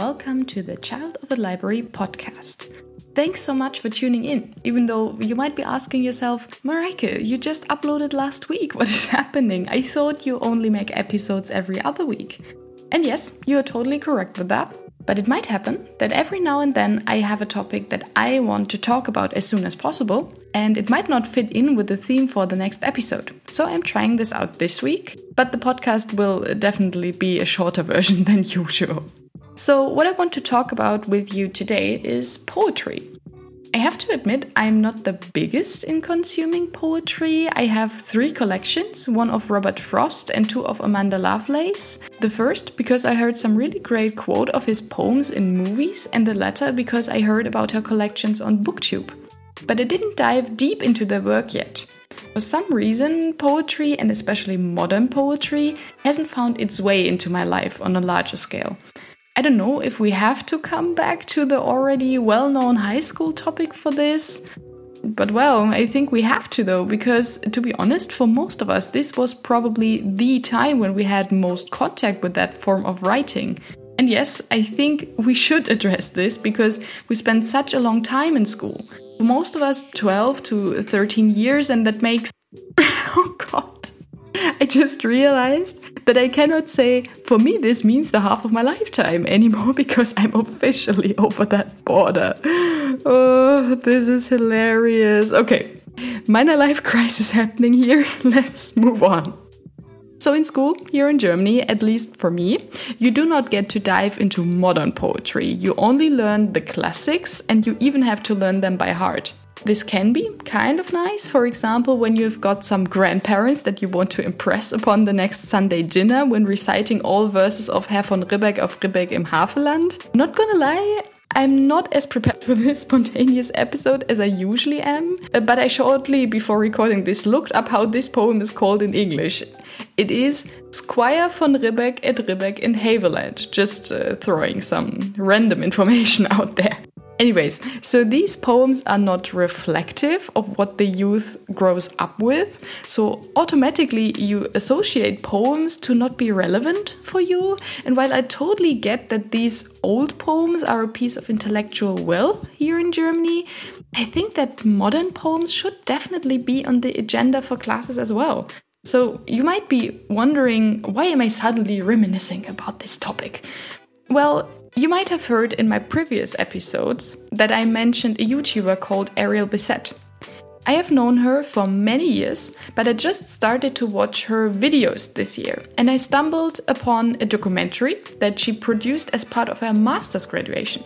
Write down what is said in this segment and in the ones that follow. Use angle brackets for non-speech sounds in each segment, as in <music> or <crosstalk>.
welcome to the Child of a Library podcast. Thanks so much for tuning in, even though you might be asking yourself, Mareike, you just uploaded last week. <laughs> What is happening? I thought you only make episodes every other week. And yes, you are totally correct with that. But it might happen that every now and then I have a topic that I want to talk about as soon as possible, and it might not fit in with the theme for the next episode. So I'm trying this out this week, but the podcast will definitely be a shorter <laughs> version than usual. So, what I want to talk about with you today is poetry. I have to admit, I'm not the biggest in consuming poetry. I have three collections one of Robert Frost and two of Amanda Lovelace. The first, because I heard some really great quote of his poems in movies, and the latter, because I heard about her collections on Booktube. But I didn't dive deep into their work yet. For some reason, poetry, and especially modern poetry, hasn't found its way into my life on a larger scale. I don't know if we have to come back to the already well known high school topic for this. But well, I think we have to though, because to be honest, for most of us, this was probably the time when we had most contact with that form of writing. And yes, I think we should address this because we spent such a long time in school. For most of us, 12 to 13 years, and that makes. <laughs> oh god. I just realized that I cannot say, for me, this means the half of my lifetime anymore <laughs> because I'm officially over that border. Oh, this is hilarious. Okay, minor life <laughs> crisis happening here. <laughs> Let's move on. So, in school, here in Germany, at least for me, you do not get to dive into modern poetry. You only learn the classics and you even have to learn them by heart. This can be kind of nice, for example, when you've got some grandparents that you want to impress upon the next Sunday dinner when reciting all verses of Herr von Ribbeck of Ribbeck im Havelland. Not gonna lie, I'm not as prepared <laughs> for this spontaneous episode as I usually am, uh, but I shortly before recording this looked up how this poem is called in English. It is Squire von Ribbeck at Ribbeck in Havelland, just uh, throwing some random information <laughs> out there. Anyways, so these poems are not reflective of what the youth grows up with. So automatically you associate poems to not be relevant for you. And while I totally get that these old poems are a piece of intellectual wealth here in Germany, I think that modern poems should definitely be on the agenda for classes as well. So you might be wondering why am I suddenly reminiscing about this topic? Well, you might have heard in my previous episodes that I mentioned a YouTuber called Ariel Bissett. I have known her for many years, but I just started to watch her videos this year, and I stumbled upon a documentary that she produced as part of her master's graduation.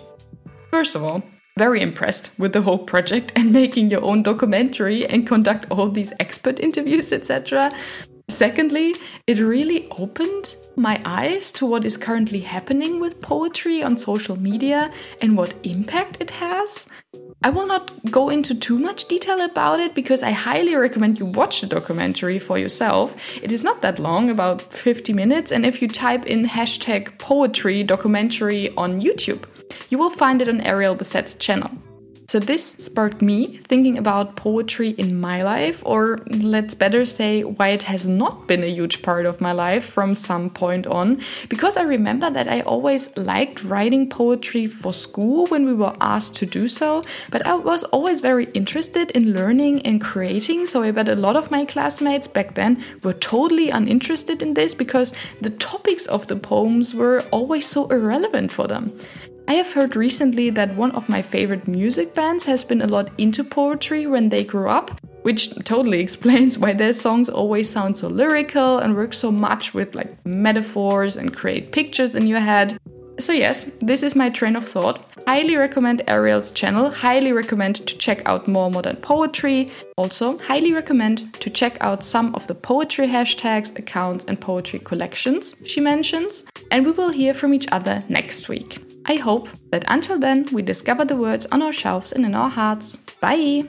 First of all, very impressed with the whole project and making your own documentary and conduct all these expert interviews, etc. Secondly, it really opened my eyes to what is currently happening with poetry on social media and what impact it has. I will not go into too much detail about it because I highly recommend you watch the documentary for yourself. It is not that long, about 50 minutes, and if you type in hashtag poetry documentary on YouTube, you will find it on Ariel Bissett's channel. So, this sparked me thinking about poetry in my life, or let's better say, why it has not been a huge part of my life from some point on. Because I remember that I always liked writing poetry for school when we were asked to do so, but I was always very interested in learning and creating. So, I bet a lot of my classmates back then were totally uninterested in this because the topics of the poems were always so irrelevant for them. I have heard recently that one of my favorite music bands has been a lot into poetry when they grew up, which totally <laughs> explains why their songs always sound so lyrical and work so much with like metaphors and create pictures in your head. So, yes, this is my train of thought. Highly recommend Ariel's channel, highly recommend to check out more modern poetry. Also, highly recommend to check out some of the poetry hashtags, accounts, and poetry collections she mentions. And we will hear from each other next week. I hope that until then we discover the words on our shelves and in our hearts. Bye!